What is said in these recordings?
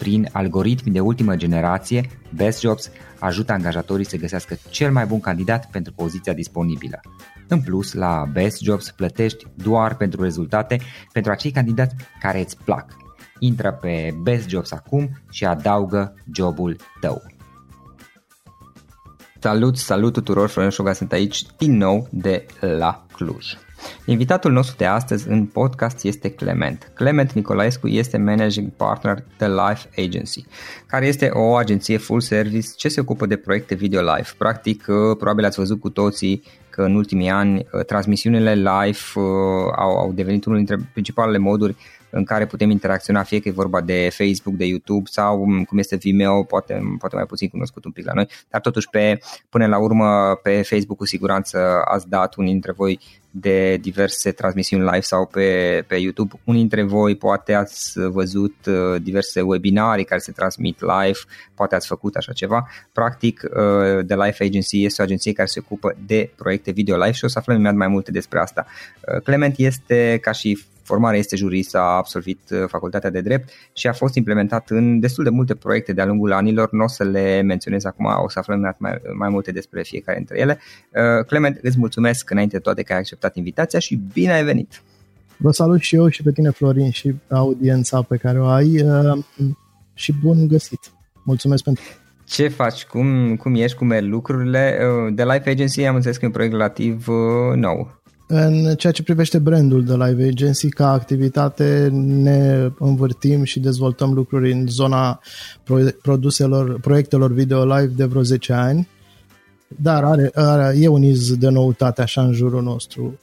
Prin algoritmi de ultimă generație, Best Jobs ajută angajatorii să găsească cel mai bun candidat pentru poziția disponibilă. În plus, la Best Jobs plătești doar pentru rezultate pentru acei candidați care îți plac. Intră pe Best Jobs acum și adaugă jobul tău. Salut, salut tuturor, Florin Șoga sunt aici din nou de la Cluj. Invitatul nostru de astăzi în podcast este Clement. Clement Nicolaescu este Managing Partner The Life Agency, care este o agenție full service ce se ocupă de proiecte video live. Practic, uh, probabil ați văzut cu toții că în ultimii ani uh, transmisiunile live uh, au, au devenit unul dintre principalele moduri în care putem interacționa, fie că e vorba de Facebook, de YouTube sau um, cum este Vimeo, poate, poate mai puțin cunoscut un pic la noi, dar totuși pe, până la urmă pe Facebook cu siguranță ați dat unii dintre voi de diverse transmisiuni live sau pe, pe YouTube. Unii dintre voi poate ați văzut uh, diverse webinarii care se transmit live, poate ați făcut așa ceva. Practic, uh, The Life Agency este o agenție care se ocupă de proiecte video live și o să aflăm imediat mai multe despre asta. Uh, Clement este ca și formare este jurist, a absolvit uh, facultatea de drept și a fost implementat în destul de multe proiecte de-a lungul anilor. Nu o să le menționez acum, o să aflăm mai, mai multe despre fiecare dintre ele. Uh, Clement, îți mulțumesc înainte de toate că ai acceptat invitația și bine ai venit! Vă salut și eu și pe tine, Florin, și audiența pe care o ai uh, și bun găsit! Mulțumesc pentru ce faci, cum, cum ești, cum merg lucrurile. De Life Agency am înțeles că e un proiect relativ nou. În ceea ce privește brandul de Live Agency, ca activitate ne învârtim și dezvoltăm lucruri în zona produselor, proiectelor video live de vreo 10 ani, dar are, are, e un iz de noutate așa în jurul nostru,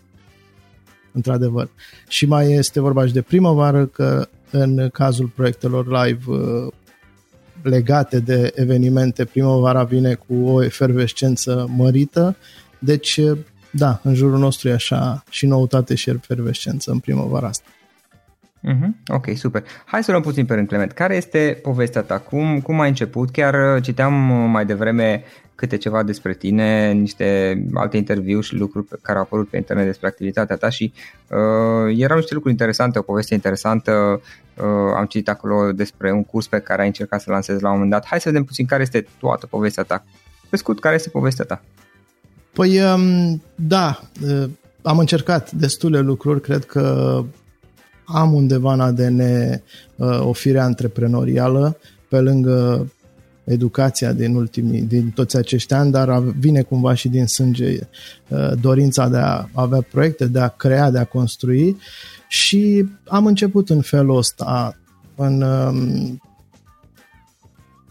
într-adevăr. Și mai este vorba și de primăvară, că în cazul proiectelor live uh, legate de evenimente, primăvara vine cu o efervescență mărită, deci da, în jurul nostru e așa și noutate și efervescență în primăvara asta. Mm-hmm. Ok, super. Hai să luăm puțin pe rând, Clement. Care este povestea ta? Cum, cum ai început? Chiar uh, citeam uh, mai devreme câte ceva despre tine, niște alte interviuri și lucruri pe care au apărut pe internet despre activitatea ta și uh, erau niște lucruri interesante, o poveste interesantă. Uh, am citit acolo despre un curs pe care ai încercat să lansezi la un moment dat. Hai să vedem puțin care este toată povestea ta. Pe scurt, care este povestea ta? Păi, um, da, uh, am încercat destule lucruri, cred că am undeva în ADN uh, o fire antreprenorială, pe lângă educația din ultimii, din toți acești ani, dar vine cumva și din sânge uh, dorința de a avea proiecte, de a crea, de a construi. Și am început în felul ăsta în, um,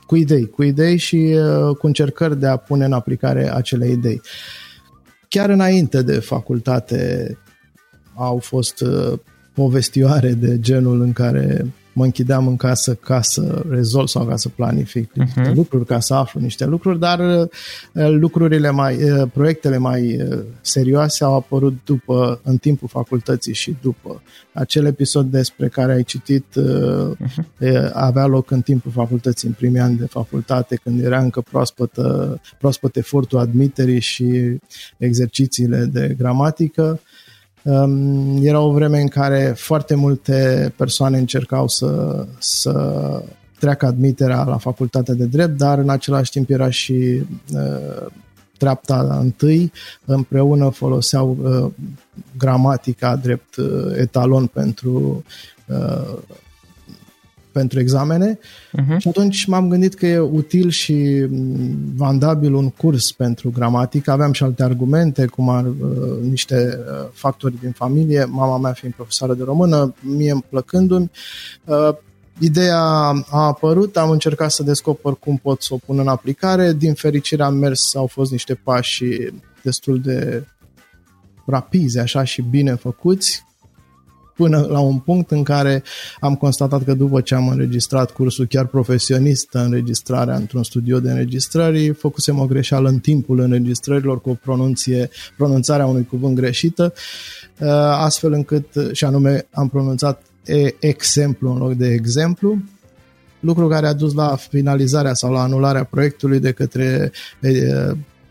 cu idei, cu idei și uh, cu încercări de a pune în aplicare acele idei. Chiar înainte de facultate au fost uh, povestioare de genul în care mă închideam în casă ca să rezolv sau ca să planific uh-huh. niște lucruri, ca să aflu niște lucruri, dar uh, lucrurile mai, uh, proiectele mai uh, serioase au apărut după, în timpul facultății și după. Acel episod despre care ai citit uh-huh. avea loc în timpul facultății, în primii ani de facultate, când era încă proaspătă, proaspăt efortul admiterii și exercițiile de gramatică Um, era o vreme în care foarte multe persoane încercau să, să treacă admiterea la facultatea de drept, dar în același timp era și uh, treapta întâi, împreună foloseau uh, gramatica drept uh, etalon pentru uh, pentru examene uh-huh. și atunci m-am gândit că e util și vandabil un curs pentru gramatică. Aveam și alte argumente, cum ar uh, niște uh, factori din familie, mama mea fiind profesoară de română, mie îmi plăcându-mi. Uh, Ideea a apărut, am încercat să descoper cum pot să o pun în aplicare. Din fericire am mers, au fost niște pași destul de rapizi așa și bine făcuți, până la un punct în care am constatat că după ce am înregistrat cursul chiar profesionist, înregistrarea într-un studio de înregistrări, făcusem o greșeală în timpul înregistrărilor cu o pronunție, pronunțarea unui cuvânt greșită, uh, astfel încât, și anume am pronunțat exemplu în loc de exemplu, lucru care a dus la finalizarea sau la anularea proiectului de către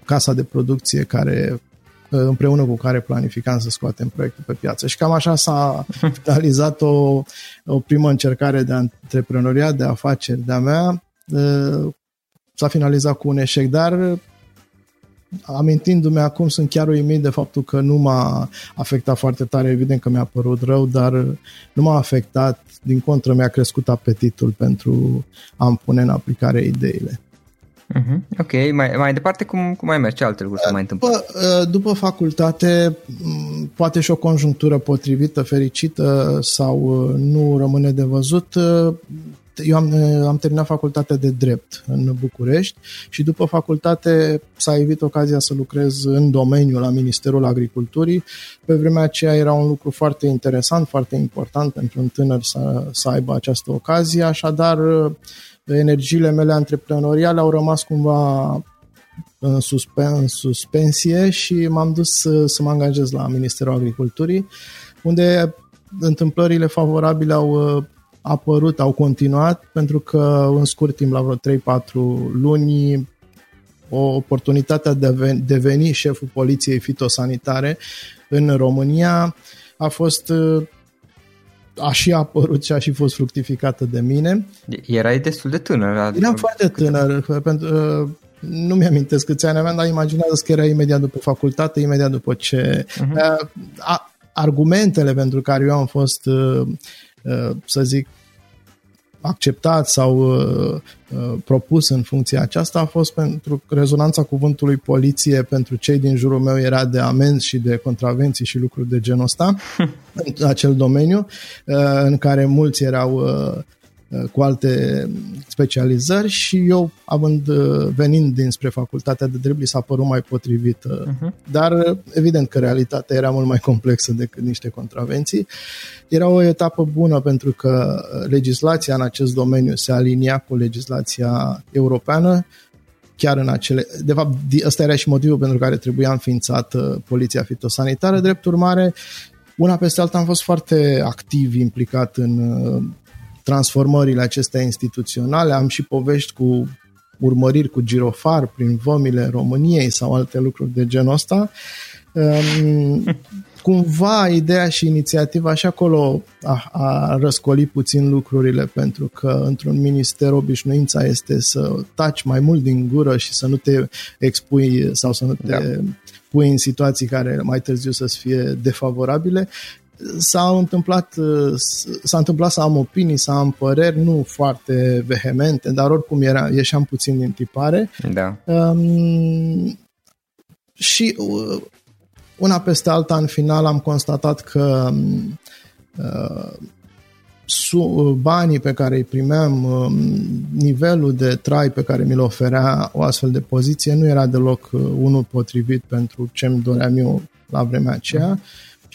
casa de producție care împreună cu care planificam să scoatem proiectul pe piață. Și cam așa s-a finalizat o, o primă încercare de antreprenoriat, de afaceri de-a mea. S-a finalizat cu un eșec, dar amintindu-mi acum sunt chiar uimit de faptul că nu m-a afectat foarte tare, evident că mi-a părut rău, dar nu m-a afectat, din contră mi-a crescut apetitul pentru a-mi pune în aplicare ideile. Uh-huh. Ok, mai, mai departe cum, cum mai mergi? Ce alte lucruri se mai întâmplă? După, uh, după facultate, poate și o conjunctură potrivită, fericită sau uh, nu rămâne de văzut. Uh, eu am, am terminat facultatea de drept în București și după facultate s-a evit ocazia să lucrez în domeniul la Ministerul Agriculturii. Pe vremea aceea era un lucru foarte interesant, foarte important pentru un tânăr să, să aibă această ocazie, așadar energiile mele antreprenoriale au rămas cumva în, suspen, în suspensie și m-am dus să, să mă angajez la Ministerul Agriculturii, unde întâmplările favorabile au uh, apărut, au continuat, pentru că în scurt timp, la vreo 3-4 luni, o oportunitate de a deveni șeful poliției fitosanitare în România a fost uh, a și apărut și a și fost fructificată de mine. Erai destul de tânăr. Eram foarte tânăr, pentru, uh, nu mi-amintesc câți ani aveam, dar imaginează că era imediat după facultate, imediat după ce... Uh-huh. Argumentele pentru care eu am fost, uh, să zic, acceptat sau uh, uh, propus în funcția aceasta a fost pentru rezonanța cuvântului poliție pentru cei din jurul meu era de amenzi și de contravenții și lucruri de genul ăsta în acel domeniu uh, în care mulți erau uh, Uh, cu alte specializări și eu, având uh, venind dinspre facultatea de drept, s-a părut mai potrivit. Uh-huh. Dar uh, evident că realitatea era mult mai complexă decât niște contravenții. Era o etapă bună pentru că legislația în acest domeniu se alinia cu legislația europeană chiar în acele... De fapt, ăsta era și motivul pentru care trebuia înființată poliția fitosanitară. Drept urmare, una peste alta am fost foarte activ implicat în transformările acestea instituționale. Am și povești cu urmăriri cu girofar prin vămile României sau alte lucruri de genul ăsta. Um, cumva ideea și inițiativa și acolo a, a răscolit puțin lucrurile pentru că într-un minister obișnuința este să taci mai mult din gură și să nu te expui sau să nu te da. pui în situații care mai târziu să fie defavorabile s-a întâmplat, s-a întâmplat să am opinii, să am păreri, nu foarte vehemente, dar oricum era, ieșeam puțin din tipare. Da. Um, și una peste alta, în final, am constatat că uh, su, banii pe care îi primeam, uh, nivelul de trai pe care mi-l oferea o astfel de poziție nu era deloc uh, unul potrivit pentru ce îmi doream eu la vremea aceea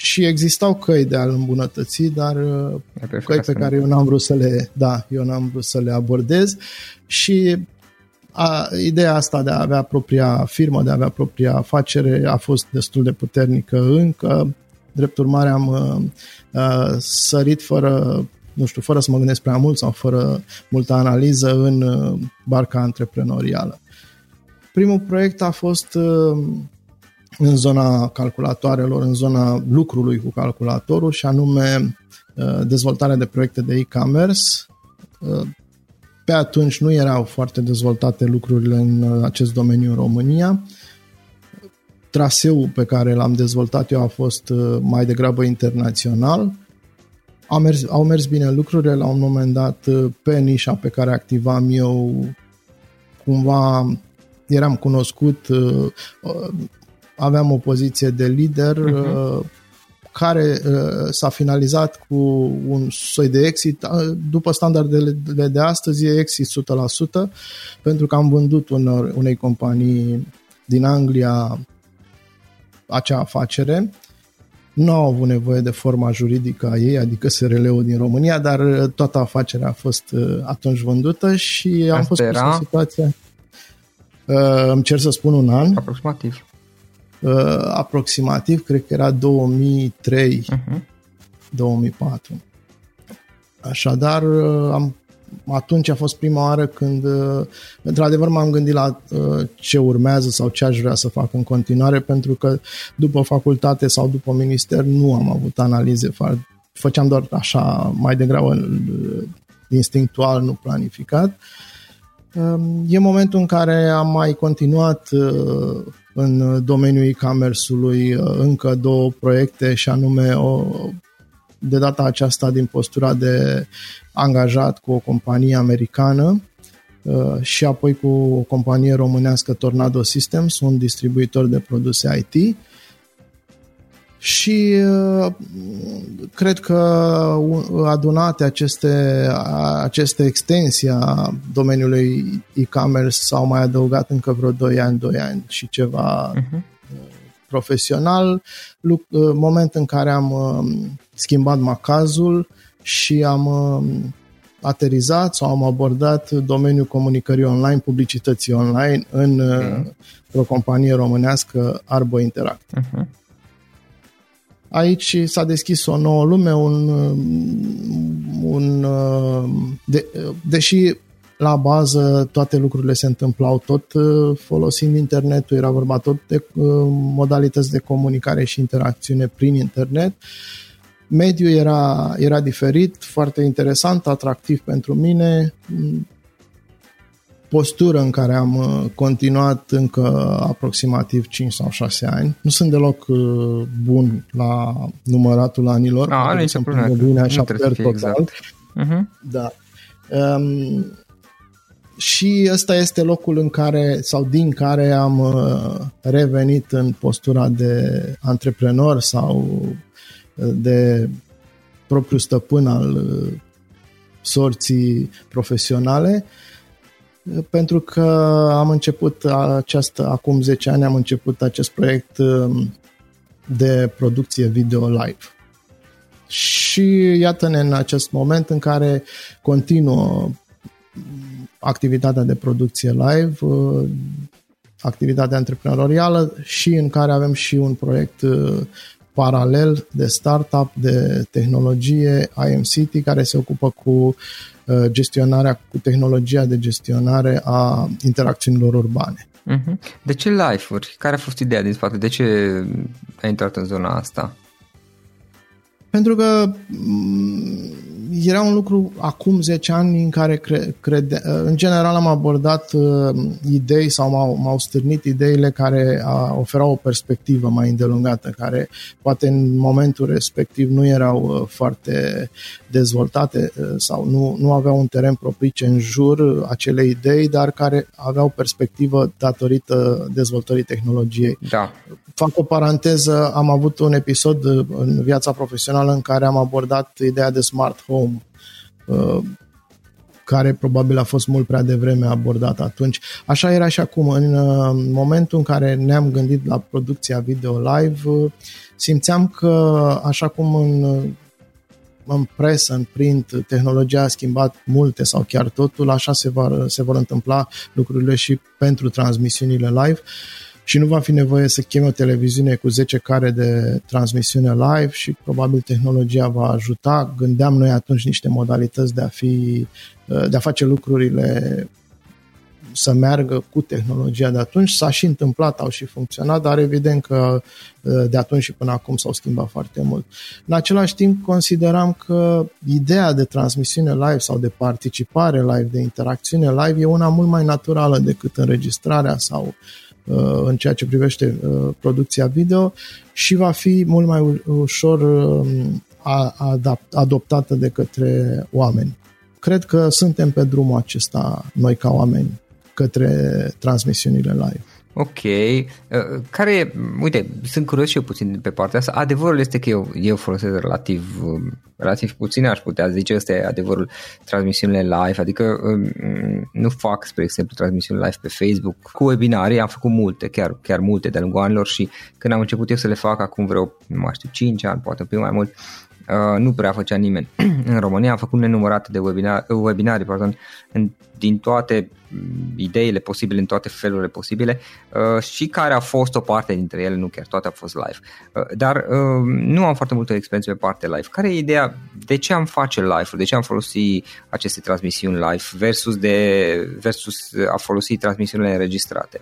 și existau căi de a-l îmbunătăți, dar uh, căi pe care eu n-am vrut să le, da, eu n-am vrut să le abordez și a, ideea asta de a avea propria firmă, de a avea propria afacere a fost destul de puternică încă. Drept urmare am a, a, sărit fără nu știu, fără să mă gândesc prea mult sau fără multă analiză în barca antreprenorială. Primul proiect a fost în zona calculatoarelor, în zona lucrului cu calculatorul și anume dezvoltarea de proiecte de e-commerce pe atunci nu erau foarte dezvoltate lucrurile în uh, acest domeniu în România. Traseul pe care l-am dezvoltat eu a fost uh, mai degrabă internațional. Au mers, au mers bine lucrurile, la un moment dat uh, pe nișa pe care activam eu cumva eram cunoscut, aveam o poziție de lider, uh-huh care uh, s-a finalizat cu un soi de exit. Uh, după standardele de astăzi e exit 100%, pentru că am vândut unor, unei companii din Anglia acea afacere. Nu au avut nevoie de forma juridică a ei, adică SRL-ul din România, dar uh, toată afacerea a fost atunci vândută și am Asta fost era... în situație... Uh, îmi cer să spun un an. Aproximativ uh, aproximativ, cred că era 2003, uh-huh. 2004. Așadar, uh, am, atunci a fost prima oară când, uh, într-adevăr, m-am gândit la uh, ce urmează sau ce aș vrea să fac în continuare, pentru că după facultate sau după minister nu am avut analize, făceam doar așa, mai degrabă uh, instinctual, nu planificat. Um, e momentul în care am mai continuat uh, în domeniul e-commerce-ului uh, încă două proiecte și anume o, de data aceasta din postura de angajat cu o companie americană uh, și apoi cu o companie românească Tornado Systems, un distribuitor de produse IT și uh, cred că adunate aceste, aceste extensii a domeniului e-commerce s-au mai adăugat încă vreo 2 ani, 2 ani și ceva uh-huh. profesional, uh, moment în care am uh, schimbat macazul și am aterizat sau am abordat domeniul comunicării online, publicității online în uh-huh. o companie românească Arbo Interact. Uh-huh. Aici s-a deschis o nouă lume, un, un de, deși la bază toate lucrurile se întâmplau tot uh, folosind internetul, era vorba tot de uh, modalități de comunicare și interacțiune prin internet. Mediul era, era diferit, foarte interesant, atractiv pentru mine postură în care am uh, continuat încă aproximativ 5 sau 6 ani. Nu sunt deloc uh, bun la număratul anilor. A, nu sunt bine așa per total. Exact. Uh-huh. Da. Um, și ăsta este locul în care sau din care am uh, revenit în postura de antreprenor sau de propriu stăpân al sorții profesionale pentru că am început această, acum 10 ani am început acest proiect um, de producție video live. Și iată-ne în acest moment în care continuă activitatea de producție live, uh, activitatea antreprenorială și în care avem și un proiect uh, paralel de startup de tehnologie IMCT care se ocupă cu uh, gestionarea, cu tehnologia de gestionare a interacțiunilor urbane. Mhm. De ce live-uri? Care a fost ideea din spate? De ce ai intrat în zona asta? Pentru că era un lucru acum 10 ani în care cre, crede, în general am abordat uh, idei sau m-au, m-au stârnit ideile care a, oferau o perspectivă mai îndelungată, care poate în momentul respectiv nu erau uh, foarte dezvoltate uh, sau nu, nu aveau un teren propice în jur acelei idei, dar care aveau perspectivă datorită dezvoltării tehnologiei. Da. Fac o paranteză, am avut un episod în viața profesională în care am abordat ideea de smart home uh, care probabil a fost mult prea devreme abordat atunci. Așa era și acum. În uh, momentul în care ne-am gândit la producția video live, uh, simțeam că, așa cum în, în presă, în print, tehnologia a schimbat multe sau chiar totul, așa se, va, se vor întâmpla lucrurile și pentru transmisiunile live. Uh, și nu va fi nevoie să chemi o televiziune cu 10 care de transmisiune live și probabil tehnologia va ajuta. Gândeam noi atunci niște modalități de a, fi, de a face lucrurile să meargă cu tehnologia de atunci. S-a și întâmplat, au și funcționat, dar evident că de atunci și până acum s-au schimbat foarte mult. În același timp, consideram că ideea de transmisiune live sau de participare live, de interacțiune live, e una mult mai naturală decât înregistrarea sau uh, Uh, în ceea ce privește uh, producția video și va fi mult mai ușor um, adoptată de către oameni. Cred că suntem pe drumul acesta noi ca oameni către transmisiunile live. Ok. Uh, care e, uite, sunt curios și eu puțin pe partea asta. Adevărul este că eu, eu folosesc relativ, um, relativ puțin, aș putea zice, ăsta e adevărul transmisiunile live, adică um, nu fac, spre exemplu, transmisiuni live pe Facebook. Cu webinarii am făcut multe, chiar, chiar multe de-a lungul anilor și când am început eu să le fac acum vreo, nu mai știu, 5 ani, poate un pic mai mult, Uh, nu prea făcea nimeni. în România am făcut nenumărate de webinar, webinarii pardon, în, din toate mm, ideile posibile, în toate felurile posibile uh, și care a fost o parte dintre ele, nu chiar toate au fost live. Uh, dar uh, nu am foarte multă experiență pe partea live. Care e ideea? De ce am face live De ce am folosit aceste transmisiuni live versus, de, versus a folosi transmisiunile înregistrate?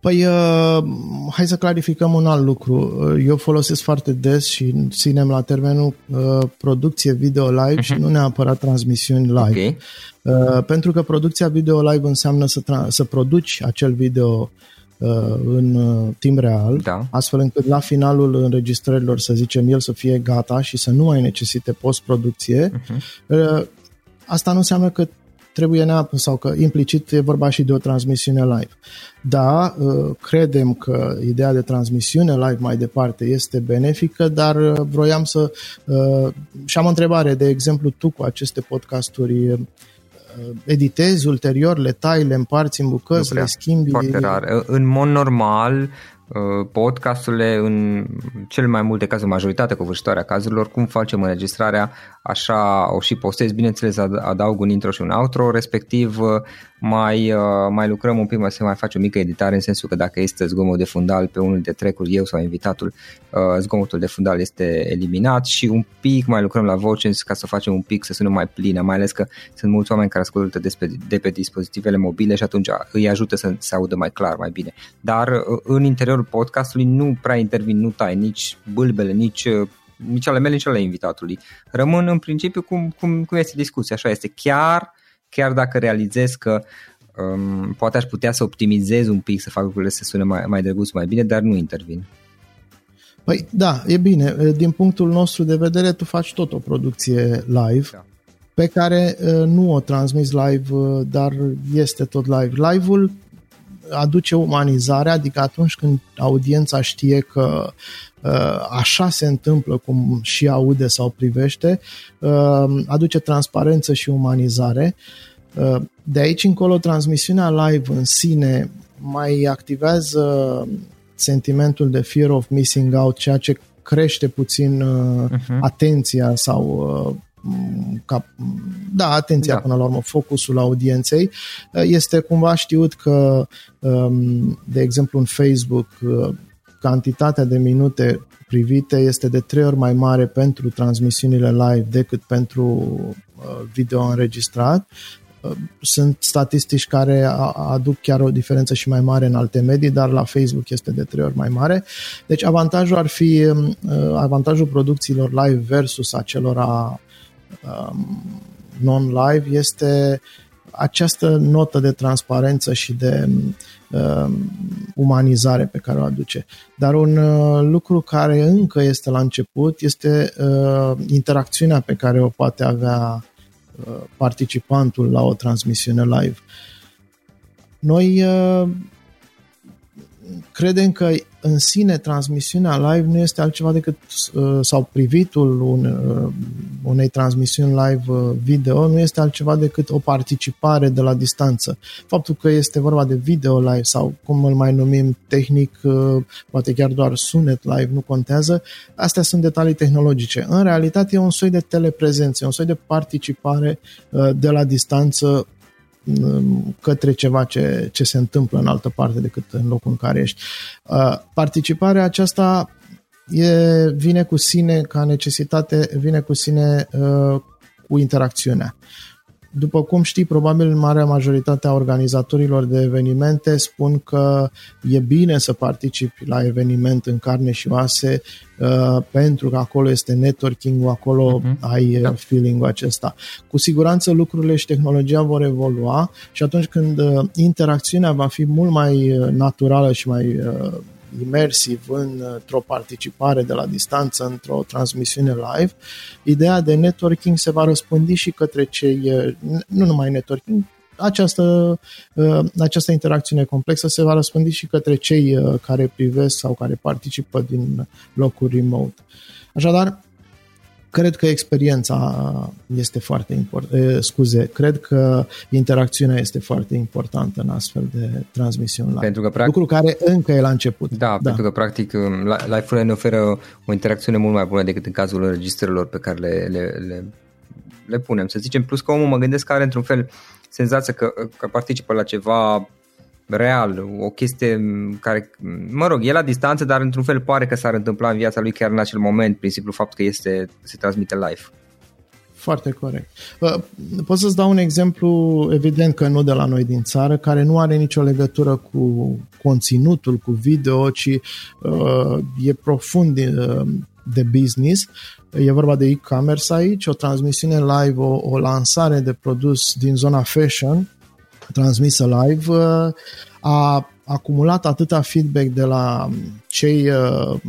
Păi, uh, hai să clarificăm un alt lucru. Uh, eu folosesc foarte des și ținem la termenul uh, producție video live uh-huh. și mhm. nu neapărat transmisiuni live. Okay. Uh, pentru că producția video live înseamnă să, tra- să produci acel video uh, în uh, timp real, da. astfel încât la finalul înregistrărilor, să zicem, el să fie gata și să nu mai necesite postproducție. Uh-huh. Uh, asta nu înseamnă că trebuie neapărat, sau că implicit e vorba și de o transmisiune live. Da, uh, credem că ideea de transmisiune live mai departe este benefică, dar uh, vroiam să... Uh, și am o întrebare, de exemplu, tu cu aceste podcasturi editezi ulterior, le tai, le împarți în bucăți, le schimbi? Foarte rar. În mod normal, Uh, podcasturile în cel mai multe cazuri, majoritatea covârșitoare a cazurilor, cum facem înregistrarea, așa o și postez, bineînțeles adaug un intro și un outro, respectiv uh, mai, uh, mai lucrăm un pic, mai se mai face o mică editare în sensul că dacă este zgomot de fundal pe unul dintre trecuri, eu sau invitatul, zgomotul de fundal este eliminat și un pic mai lucrăm la voce ca să facem un pic să sună mai plină, mai ales că sunt mulți oameni care ascultă de pe, de pe dispozitivele mobile și atunci îi ajută să se audă mai clar, mai bine. Dar în interior interiorul podcastului nu prea intervin, nu tai nici bâlbele, nici, uh, nici ale mele, nici ale invitatului. Rămân în principiu cum, cum, cum este discuția, așa este. Chiar, chiar dacă realizez că um, poate aș putea să optimizez un pic, să fac lucrurile să sune mai, mai drăguț, mai bine, dar nu intervin. Păi da, e bine. Din punctul nostru de vedere, tu faci tot o producție live. Da pe care uh, nu o transmis live, uh, dar este tot live. Live-ul aduce umanizare, adică atunci când audiența știe că uh, așa se întâmplă cum și aude sau privește, uh, aduce transparență și umanizare. Uh, de aici încolo, transmisiunea live în sine mai activează sentimentul de fear of missing out, ceea ce crește puțin uh-huh. atenția sau ca, da, atenția da. până la urmă, focusul audienței. Este cumva știut că, um, de exemplu, în Facebook, uh, cantitatea de minute privite este de trei ori mai mare pentru transmisiunile live decât pentru uh, video înregistrat. Uh, sunt statistici care aduc chiar o diferență și mai mare în alte medii, dar la Facebook este de trei ori mai mare. Deci avantajul ar fi uh, avantajul producțiilor live versus acelora um, non-live este această notă de transparență și de uh, umanizare pe care o aduce. Dar un uh, lucru care încă este la început este uh, interacțiunea pe care o poate avea uh, participantul la o transmisiune live. Noi uh, credem că în sine transmisiunea live nu este altceva decât uh, sau privitul uh, unei transmisiuni live uh, video nu este altceva decât o participare de la distanță. Faptul că este vorba de video live sau cum îl mai numim tehnic, poate chiar doar sunet live, nu contează, astea sunt detalii tehnologice. În realitate e un soi de teleprezență, un soi de participare de la distanță către ceva ce, ce se întâmplă în altă parte decât în locul în care ești. Uh, participarea aceasta e, vine cu sine ca necesitate, vine cu sine uh, cu interacțiunea. După cum știi, probabil marea majoritate a organizatorilor de evenimente spun că e bine să participi la eveniment în carne și oase uh, pentru că acolo este networking acolo uh-huh. ai uh, da. feeling-ul acesta. Cu siguranță lucrurile și tehnologia vor evolua și atunci când uh, interacțiunea va fi mult mai uh, naturală și mai uh, imersiv într-o participare de la distanță, într-o transmisiune live, ideea de networking se va răspândi și către cei, nu numai networking, această, această interacțiune complexă se va răspândi și către cei care privesc sau care participă din locuri remote. Așadar, Cred că experiența este foarte importantă, scuze, cred că interacțiunea este foarte importantă în astfel de transmisiuni live. Pentru că, practic, Lucru care încă e la început. Da, da. pentru că practic live-urile ne oferă o interacțiune mult mai bună decât în cazul înregistrărilor pe care le, le, le, le punem, să zicem. Plus că omul mă gândesc că are într-un fel senzația că, că participă la ceva real, o chestie care, mă rog, e la distanță, dar într-un fel pare că s-ar întâmpla în viața lui chiar în acel moment, prin simplu fapt că este, se transmite live. Foarte corect. Pot să-ți dau un exemplu, evident că nu de la noi din țară, care nu are nicio legătură cu conținutul, cu video, ci uh, e profund de, uh, de business. E vorba de e-commerce aici, o transmisiune live, o, o lansare de produs din zona fashion, transmisă live, uh, a acumulat atâta feedback de la cei uh,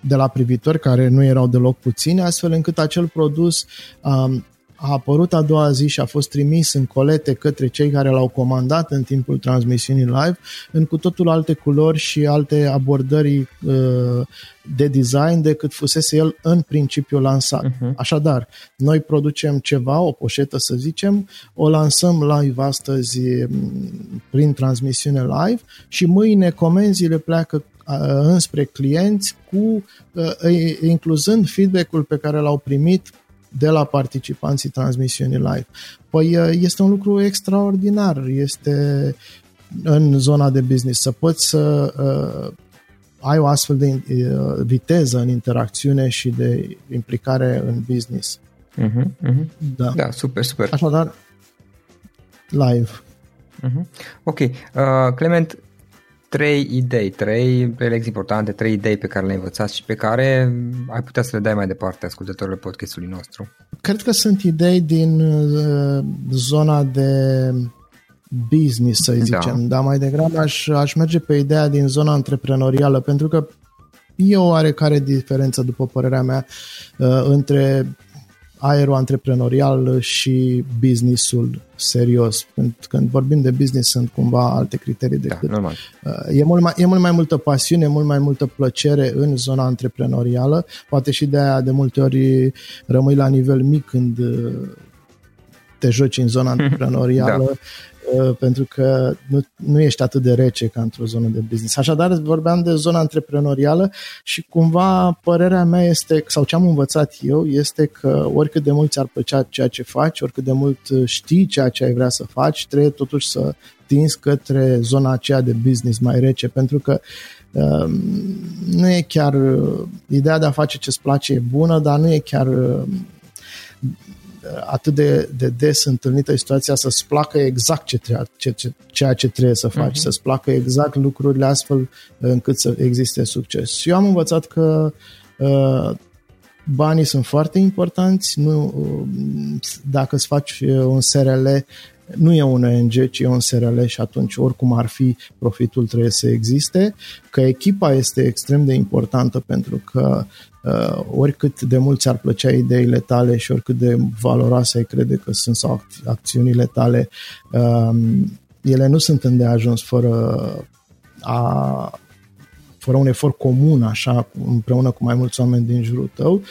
de la privitori care nu erau deloc puțini, astfel încât acel produs um, a apărut a doua zi și a fost trimis în colete către cei care l-au comandat în timpul transmisiunii live, în cu totul alte culori și alte abordări uh, de design decât fusese el în principiu lansat. Uh-huh. Așadar, noi producem ceva, o poșetă să zicem, o lansăm live astăzi mm, prin transmisiune live și mâine comenzile pleacă uh, înspre clienți cu uh, incluzând feedback-ul pe care l-au primit de la participanții transmisiunii live. Păi uh, este un lucru extraordinar, este în zona de business să poți să uh, ai o astfel de uh, viteză în interacțiune și de implicare în business. Uh-huh, uh-huh. Da. da, super, super. Așadar, live. Uh-huh. Ok. Uh, Clement, trei idei, trei prelecții importante, trei idei pe care le-ai învățat și pe care ai putea să le dai mai departe ascultătorilor podcastului nostru? Cred că sunt idei din uh, zona de business, să zicem, da. dar mai degrabă aș, aș merge pe ideea din zona antreprenorială, pentru că e o oarecare diferență, după părerea mea, uh, între aerul antreprenorial și businessul serios. Când, când vorbim de business sunt cumva alte criterii da, decât... Da, normal. Uh, e, mult mai, e mult mai multă pasiune, mult mai multă plăcere în zona antreprenorială. Poate și de aia de multe ori rămâi la nivel mic când uh, te joci în zona antreprenorială da. Uh, pentru că nu, nu ești atât de rece ca într-o zonă de business. Așadar, vorbeam de zona antreprenorială și cumva părerea mea este, sau ce am învățat eu, este că oricât de mult ți-ar plăcea ceea ce faci, oricât de mult știi ceea ce ai vrea să faci, trebuie totuși să tinzi către zona aceea de business mai rece, pentru că nu e chiar ideea de a face ce-ți place e bună, dar nu e chiar atât de, de des întâlnită situația să-ți placă exact ce trebuie, ce, ce, ceea ce trebuie să faci, uh-huh. să-ți placă exact lucrurile astfel încât să existe succes. Și eu am învățat că uh, banii sunt foarte importanți, nu, uh, dacă îți faci uh, un SRL, nu e un ONG, ci e un SRL și atunci oricum ar fi, profitul trebuie să existe, că echipa este extrem de importantă pentru că uh, oricât de mult ți-ar plăcea ideile tale și oricât de valoroase ai crede că sunt sau acțiunile tale, uh, ele nu sunt îndeajuns fără a fără un efort comun, așa, împreună cu mai mulți oameni din jurul tău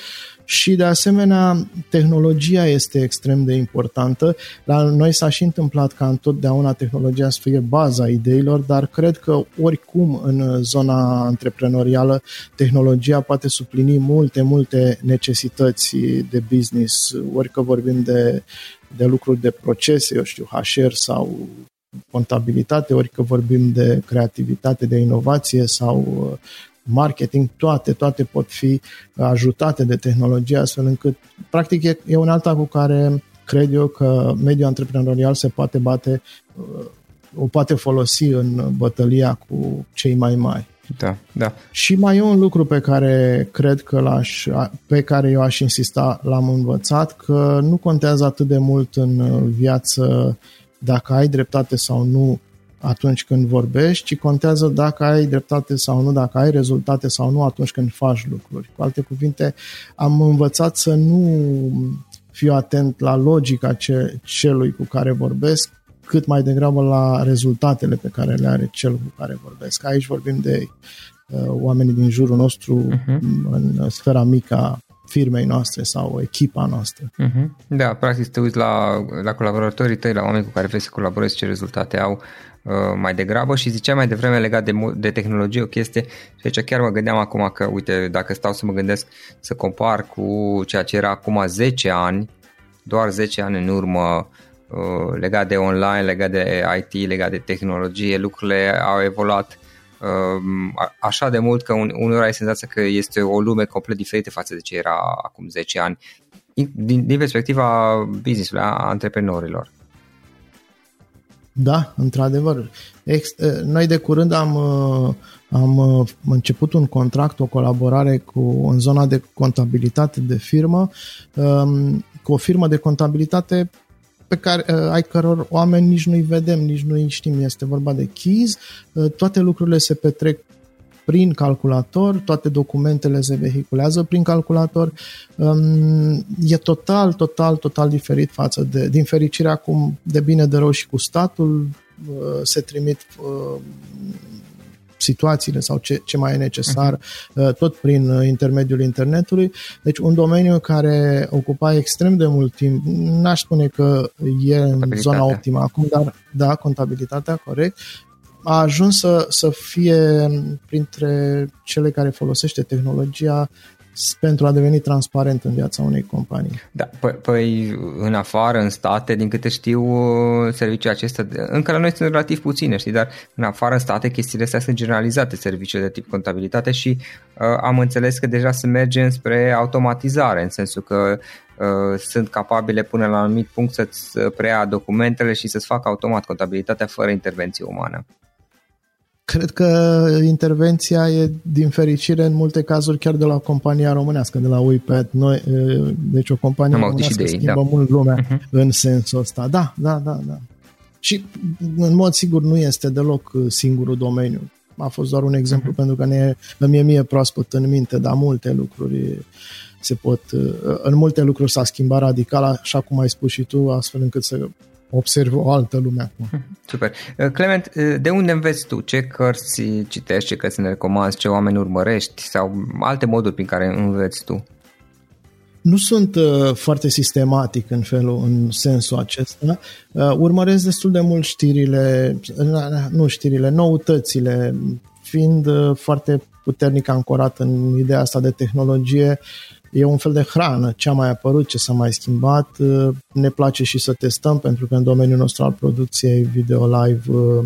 și de asemenea tehnologia este extrem de importantă. La noi s-a și întâmplat ca întotdeauna tehnologia să fie baza ideilor, dar cred că oricum în zona antreprenorială tehnologia poate suplini multe, multe necesități de business, ori că vorbim de, de lucruri de procese, eu știu, HR sau contabilitate, ori că vorbim de creativitate, de inovație sau marketing, toate, toate pot fi ajutate de tehnologie astfel încât, practic, e, e un alta cu care cred eu că mediul antreprenorial se poate bate, uh, o poate folosi în bătălia cu cei mai mari. Da, da. Și mai e un lucru pe care cred că l-aș, pe care eu aș insista, l-am învățat, că nu contează atât de mult în viață dacă ai dreptate sau nu atunci când vorbești, ci contează dacă ai dreptate sau nu, dacă ai rezultate sau nu atunci când faci lucruri. Cu alte cuvinte, am învățat să nu fiu atent la logica ce, celui cu care vorbesc, cât mai degrabă la rezultatele pe care le are cel cu care vorbesc. Aici vorbim de uh, oamenii din jurul nostru uh-huh. în sfera mică firmei noastre sau echipa noastră. Uh-huh. Da, practic te uiți la, la colaboratorii tăi, la oameni cu care vrei să colaborezi, ce rezultate au uh, mai degrabă și ziceai mai devreme legat de, de tehnologie o chestie și aici chiar mă gândeam acum că, uite, dacă stau să mă gândesc să compar cu ceea ce era acum 10 ani, doar 10 ani în urmă, uh, legat de online, legat de IT, legat de tehnologie, lucrurile au evoluat Um, așa de mult că uneori ai senzația că este o lume complet diferită față de ce era acum 10 ani din, din perspectiva business-ului, a antreprenorilor. Da, într-adevăr. Ex, eh, noi de curând am, eh, am eh, început un contract, o colaborare cu, în zona de contabilitate de firmă, um, cu o firmă de contabilitate pe care, uh, ai căror oameni nici nu-i vedem, nici nu-i știm. Este vorba de keys, uh, toate lucrurile se petrec prin calculator, toate documentele se vehiculează prin calculator. Um, e total, total, total diferit față de, din fericire acum, de bine de rău și cu statul, uh, se trimit situațiile sau ce, ce mai e necesar, uh-huh. tot prin uh, intermediul internetului. Deci un domeniu care ocupa extrem de mult timp, n-aș spune că e în zona optimă acum, dar da, contabilitatea, corect, a ajuns să, să fie printre cele care folosește tehnologia pentru a deveni transparent în viața unei companii. Da, păi, păi în afară, în state, din câte știu, serviciile acestea, încă la noi sunt relativ puține, știi, dar în afară, în state, chestiile astea sunt generalizate, serviciile de tip contabilitate și uh, am înțeles că deja se merge spre automatizare, în sensul că uh, sunt capabile până la un anumit punct să-ți preia documentele și să-ți facă automat contabilitatea fără intervenție umană. Cred că intervenția e, din fericire, în multe cazuri chiar de la compania românească, de la UiPath. Noi, deci o companie românească idei, schimbă da. mult lumea uh-huh. în sensul ăsta. Da, da, da, da. Și, în mod sigur, nu este deloc singurul domeniu. A fost doar un exemplu uh-huh. pentru că ne, îmi e mie proaspăt în minte, dar multe lucruri se pot, în multe lucruri s-a schimbat radical, așa cum ai spus și tu, astfel încât să observ o altă lume acum. Super. Uh, Clement, uh, de unde înveți tu? Ce cărți citești, ce cărți ne recomanzi, ce oameni urmărești sau alte moduri prin care înveți tu? Nu sunt uh, foarte sistematic în felul, în sensul acesta. Uh, urmăresc destul de mult știrile, uh, nu știrile, noutățile, fiind uh, foarte puternic ancorat în ideea asta de tehnologie, e un fel de hrană, ce a mai apărut, ce s-a mai schimbat. Uh, ne place și să testăm, pentru că în domeniul nostru al producției video live uh,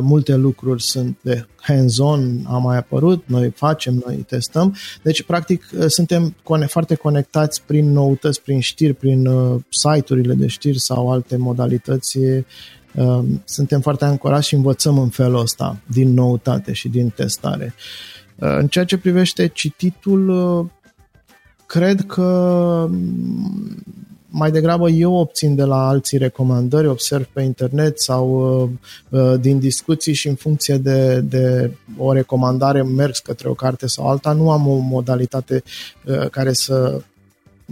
multe lucruri sunt de hands-on, a mai apărut, noi facem, noi testăm. Deci, practic, suntem foarte conectați prin noutăți, prin știri, prin site-urile de știri sau alte modalități suntem foarte ancorați și învățăm în felul ăsta din noutate și din testare. În ceea ce privește cititul, cred că mai degrabă eu obțin de la alții recomandări, observ pe internet sau uh, uh, din discuții și în funcție de, de o recomandare merg către o carte sau alta. Nu am o modalitate uh, care să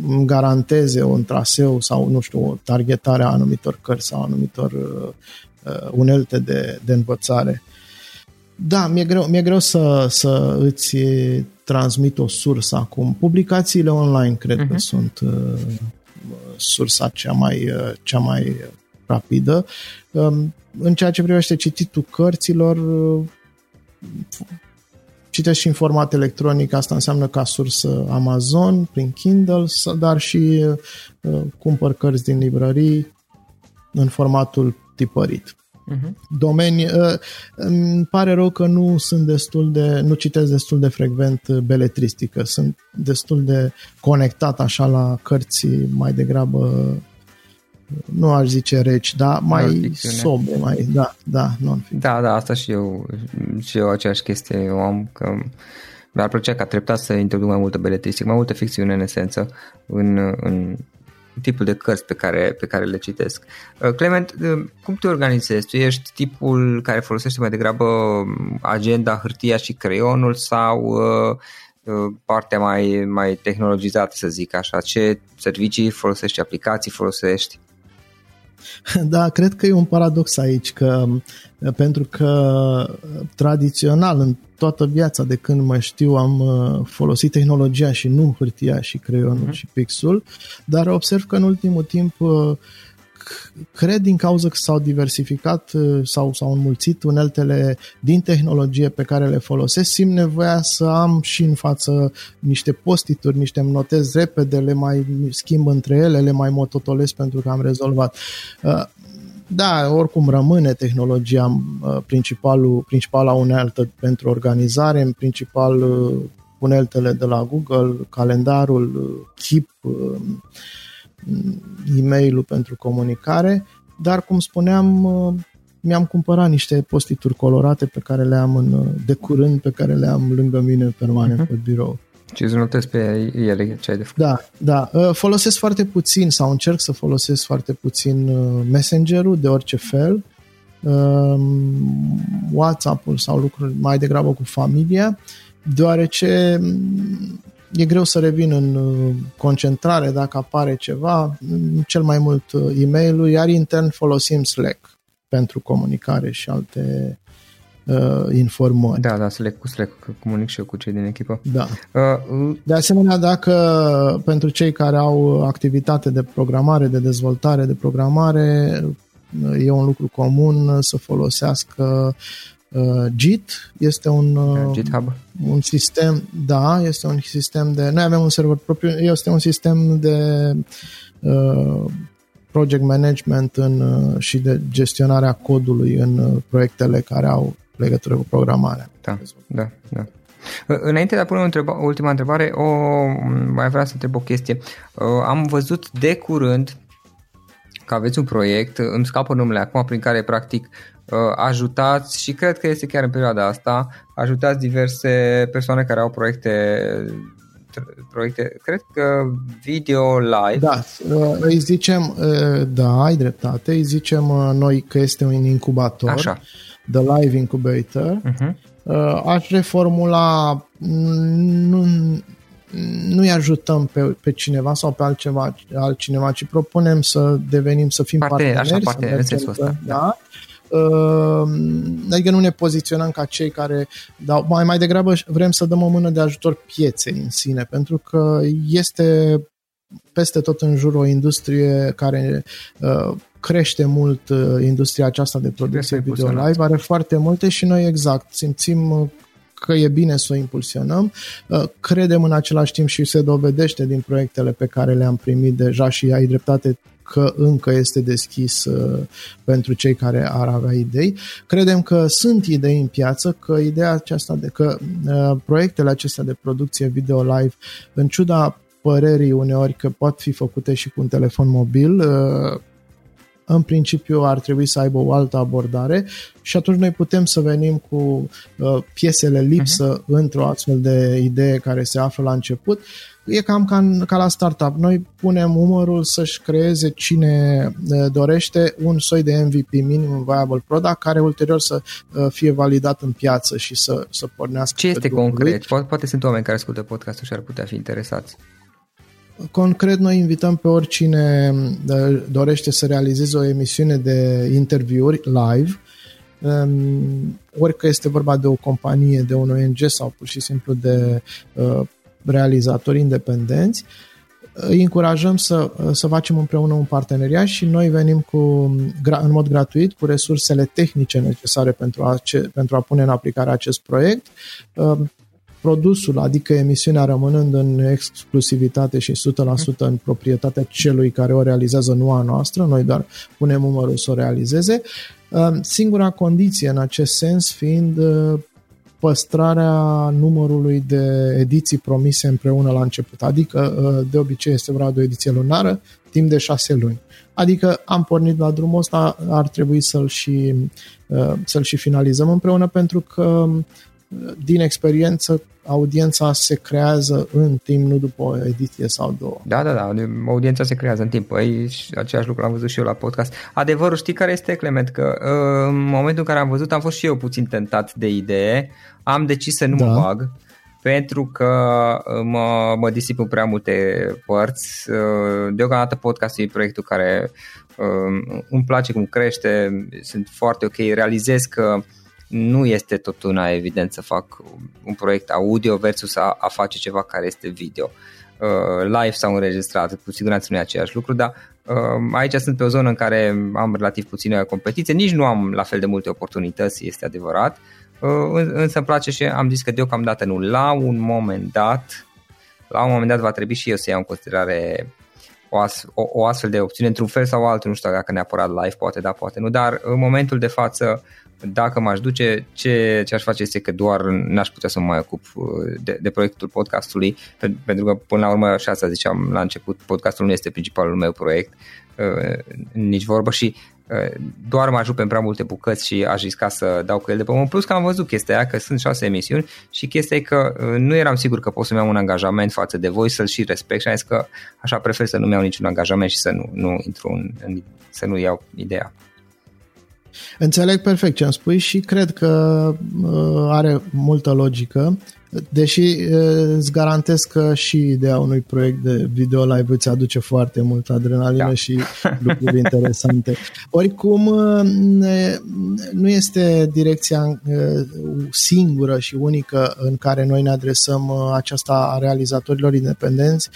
îmi garanteze un traseu sau, nu știu, o targetare a anumitor cărți sau anumitor uh, uh, unelte de, de învățare. Da, mi-e greu, mi-e greu să, să îți transmit o sursă acum. Publicațiile online cred uh-huh. că mhm. sunt uh, sursa cea mai, uh, cea mai rapidă. Um, în ceea ce privește cititul cărților, uh, citesc și în format electronic, asta înseamnă ca sursă Amazon, prin Kindle, dar și uh, cumpăr cărți din librării în formatul tipărit. Uh-huh. Domenii, uh, îmi pare rău că nu sunt destul de, nu citesc destul de frecvent beletristică, sunt destul de conectat așa la cărți mai degrabă nu aș zice reci, dar mai sobe, mai, da, da, non Da, da, asta și eu, și eu aceeași chestie. Eu am, că mi-ar plăcea ca treptat să introduc mai multă beletristică, mai multă ficțiune în esență în, în tipul de cărți pe care, pe care le citesc. Uh, Clement, uh, cum te organizezi? Tu ești tipul care folosește mai degrabă agenda, hârtia și creionul sau uh, partea mai, mai tehnologizată, să zic așa? Ce servicii folosești, aplicații folosești? Da, cred că e un paradox aici, că pentru că tradițional în toată viața de când mă știu am uh, folosit tehnologia și nu hârtia și creionul uh-huh. și pixul, dar observ că în ultimul timp uh, cred din cauza că s-au diversificat uh, sau s-au înmulțit uneltele din tehnologie pe care le folosesc, simt nevoia să am și în față niște postituri, niște notez repede, le mai schimb între ele, le mai mototolesc pentru că am rezolvat. Uh, da, oricum rămâne tehnologia uh, principalul, principala unealtă pentru organizare, în principal uneltele de la Google, calendarul, Keep, e-mail-ul pentru comunicare, dar cum spuneam, uh, mi-am cumpărat niște postituri colorate pe care le am în, uh, de curând, pe care le am lângă mine permanent uh-huh. pe birou. Și îți notez pe ele ce ai de făcut. Da, da. Uh, folosesc foarte puțin sau încerc să folosesc foarte puțin Messenger-ul de orice fel, um, WhatsApp-ul sau lucruri mai degrabă cu familia, deoarece e greu să revin în uh, concentrare dacă apare ceva, cel mai mult uh, e mail iar intern folosim Slack pentru comunicare și alte uh, informări. Da, da, Slack cu Slack comunic și eu cu cei din echipă. Da. Uh, de asemenea, dacă pentru cei care au activitate de programare, de dezvoltare de programare, e un lucru comun să folosească uh, Git este un, uh, GitHub. un sistem, da, este un sistem de, noi avem un server propriu, este un sistem de uh, project management în, uh, și de gestionarea codului în uh, proiectele care au legătură cu programarea. Da, da, da. Înainte de a pune o întreba, ultima întrebare, o, mai vreau să întreb o chestie. Uh, am văzut de curând că aveți un proiect, îmi scapă numele acum, prin care practic Uh, ajutați și cred că este chiar în perioada asta, ajutați diverse persoane care au proiecte proiecte, cred că video live. Da, uh, îi zicem, uh, da, ai dreptate, îi zicem noi că este un incubator, Așa. The Live Incubator. Uh-huh. Aș reformula, nu, nu-i ajutăm pe, pe cineva sau pe altceva, altcineva, ci propunem să devenim, să fim Parte, parteneri. Așa, parteneri, să mergem, ăsta, da. da Ehm, adică nu ne poziționăm ca cei care dau, mai, mai degrabă vrem să dăm o mână de ajutor pieței în sine, pentru că este peste tot în jur o industrie care uh, crește mult uh, industria aceasta de producție video live, are foarte multe și noi exact simțim că e bine să o impulsionăm. Uh, credem în același timp și se dovedește din proiectele pe care le-am primit deja și ai dreptate că încă este deschis uh, pentru cei care ar avea idei. Credem că sunt idei în piață, că ideea aceasta de că uh, proiectele acestea de producție video live, în ciuda părerii uneori că pot fi făcute și cu un telefon mobil, în principiu ar trebui să aibă o altă abordare și atunci noi putem să venim cu uh, piesele lipsă uh-huh. într-o astfel de idee care se află la început. E cam ca, ca la startup. Noi punem umărul să-și creeze cine uh, dorește un soi de MVP, minimum viable product, care ulterior să uh, fie validat în piață și să, să pornească. Ce este concret? Poate, poate sunt oameni care ascultă podcastul și ar putea fi interesați. Concret, noi invităm pe oricine dorește să realizeze o emisiune de interviuri live, um, orică este vorba de o companie, de un ONG sau pur și simplu de uh, realizatori independenți, îi încurajăm să, să facem împreună un parteneriat și noi venim cu, în mod gratuit cu resursele tehnice necesare pentru a, pentru a pune în aplicare acest proiect. Um, produsul, adică emisiunea rămânând în exclusivitate și 100% în proprietatea celui care o realizează, nu a noastră, noi doar punem numărul să o realizeze. Uh, singura condiție în acest sens fiind uh, păstrarea numărului de ediții promise împreună la început, adică uh, de obicei este vorba de o ediție lunară, timp de șase luni. Adică am pornit la drumul ăsta, ar trebui să-l și, să-l și finalizăm împreună pentru că din experiență, audiența se creează în timp, nu după o ediție sau două. Da, da, da, audiența se creează în timp. Păi, același lucru am văzut și eu la podcast. Adevărul, știi care este, Clement? Că uh, în momentul în care am văzut, am fost și eu puțin tentat de idee. Am decis să nu da. mă bag pentru că uh, mă, mă disip în prea multe părți. Uh, deocamdată podcastul e proiectul care îmi place cum crește, sunt foarte ok, realizez că nu este tot una evident să fac un proiect audio versus a, a face ceva care este video. Uh, live sau înregistrat, cu siguranță nu e aceeași lucru, dar uh, aici sunt pe o zonă în care am relativ puțină competiție, nici nu am la fel de multe oportunități, este adevărat, uh, însă îmi place și am zis că deocamdată nu. La un moment dat, la un moment dat va trebui și eu să iau în considerare o, as, o, o astfel de opțiune într-un fel sau altul, nu știu dacă neapărat live, poate da, poate nu, dar în momentul de față dacă m-aș duce, ce, ce aș face este că doar n-aș putea să mă mai ocup uh, de, de proiectul podcastului, pentru că până la urmă, și asta ziceam la început, podcastul nu este principalul meu proiect, uh, nici vorbă și uh, doar mă ajut pe prea multe bucăți și aș risca să dau cu el de pământ. Plus că am văzut chestia aia, că sunt șase emisiuni și chestia e că nu eram sigur că pot să-mi iau un angajament față de voi, să-l și respect și am zis că așa prefer să nu-mi iau niciun angajament și să nu, nu intru în, în, să nu iau ideea. Înțeleg perfect ce am spus și cred că uh, are multă logică. Deși îți garantez că și ideea unui proiect de video live îți aduce foarte mult adrenalină da. și lucruri interesante. Oricum, nu este direcția singură și unică în care noi ne adresăm aceasta a realizatorilor independenți.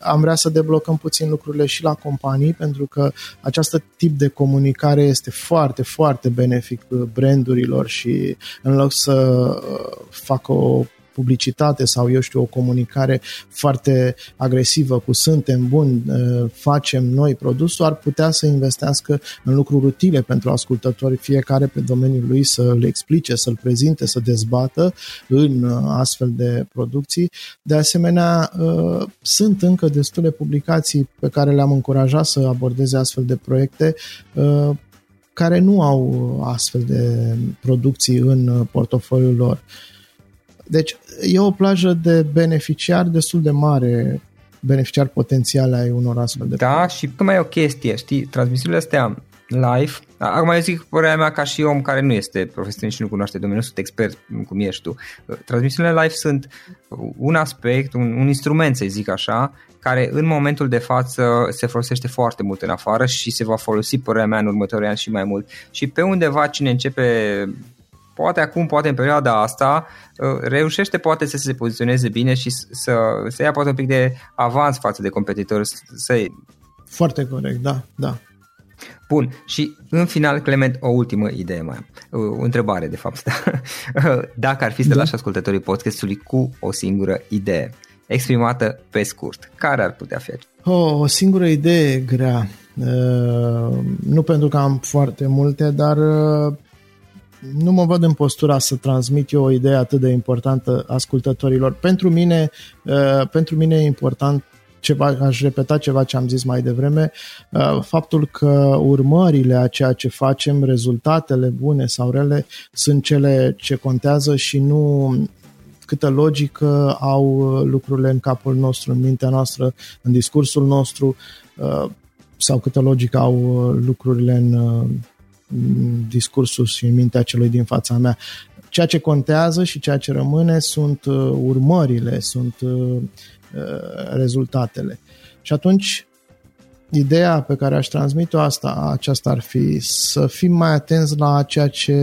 Am vrea să deblocăm puțin lucrurile și la companii, pentru că această tip de comunicare este foarte, foarte benefic brandurilor și în loc să facă o publicitate sau, eu știu, o comunicare foarte agresivă cu suntem buni, uh, facem noi produsul, ar putea să investească în lucruri utile pentru ascultători, fiecare pe domeniul lui să le explice, să-l prezinte, să dezbată în uh, astfel de producții. De asemenea, uh, sunt încă destule publicații pe care le-am încurajat să abordeze astfel de proiecte care nu au astfel de producții în portofoliul lor. Deci e o plajă de beneficiari destul de mare, beneficiari potențiale ai unor astfel de Da, și mai e o chestie, știi, transmisiunile astea live, acum eu zic părerea mea ca și om care nu este profesionist și nu cunoaște domeniul, sunt expert cum ești tu. Transmisiunile live sunt un aspect, un, un instrument, să zic așa, care în momentul de față se folosește foarte mult în afară și se va folosi, părerea mea, în următorii ani și mai mult. Și pe undeva cine începe poate acum, poate în perioada asta, uh, reușește poate să se poziționeze bine și să, să ia poate un pic de avans față de competitori. Să... Foarte corect, da, da. Bun, și în final, Clement, o ultimă idee mai o întrebare de fapt. Dacă ar fi să da. lași ascultătorii podcastului cu o singură idee, exprimată pe scurt, care ar putea fi Oh, o singură idee grea. Uh, nu pentru că am foarte multe, dar uh, nu mă văd în postura să transmit eu o idee atât de importantă ascultătorilor. Pentru mine, uh, pentru mine e important ceva, aș repeta ceva ce am zis mai devreme, uh, faptul că urmările a ceea ce facem, rezultatele bune sau rele, sunt cele ce contează și nu câtă logică au lucrurile în capul nostru, în mintea noastră, în discursul nostru, uh, sau câtă logică au lucrurile în discursul și în mintea celui din fața mea. Ceea ce contează și ceea ce rămâne sunt uh, urmările, sunt Uh, rezultatele. Și atunci, ideea pe care aș transmite-o asta, aceasta ar fi să fim mai atenți la ceea ce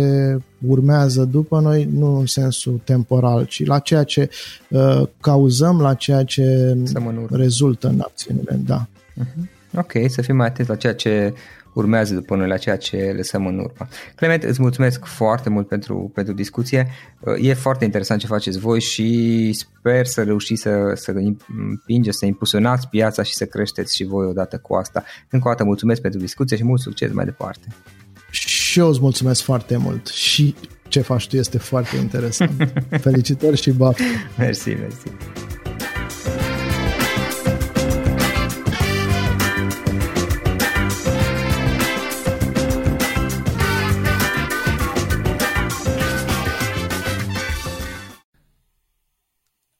urmează după noi, nu în sensul temporal, ci la ceea ce uh, cauzăm, la ceea ce rezultă în acțiunile. Da. Uh-huh. Ok, să fim mai atenți la ceea ce urmează după noi la ceea ce lăsăm în urmă. Clement, îți mulțumesc foarte mult pentru, pentru discuție. E foarte interesant ce faceți voi și sper să reușiți să, să împingeți, să impulsionați piața și să creșteți și voi odată cu asta. Încă o dată mulțumesc pentru discuție și mult succes mai departe. Și eu îți mulțumesc foarte mult și ce faci tu este foarte interesant. Felicitări și baftă! Mersi, mersi!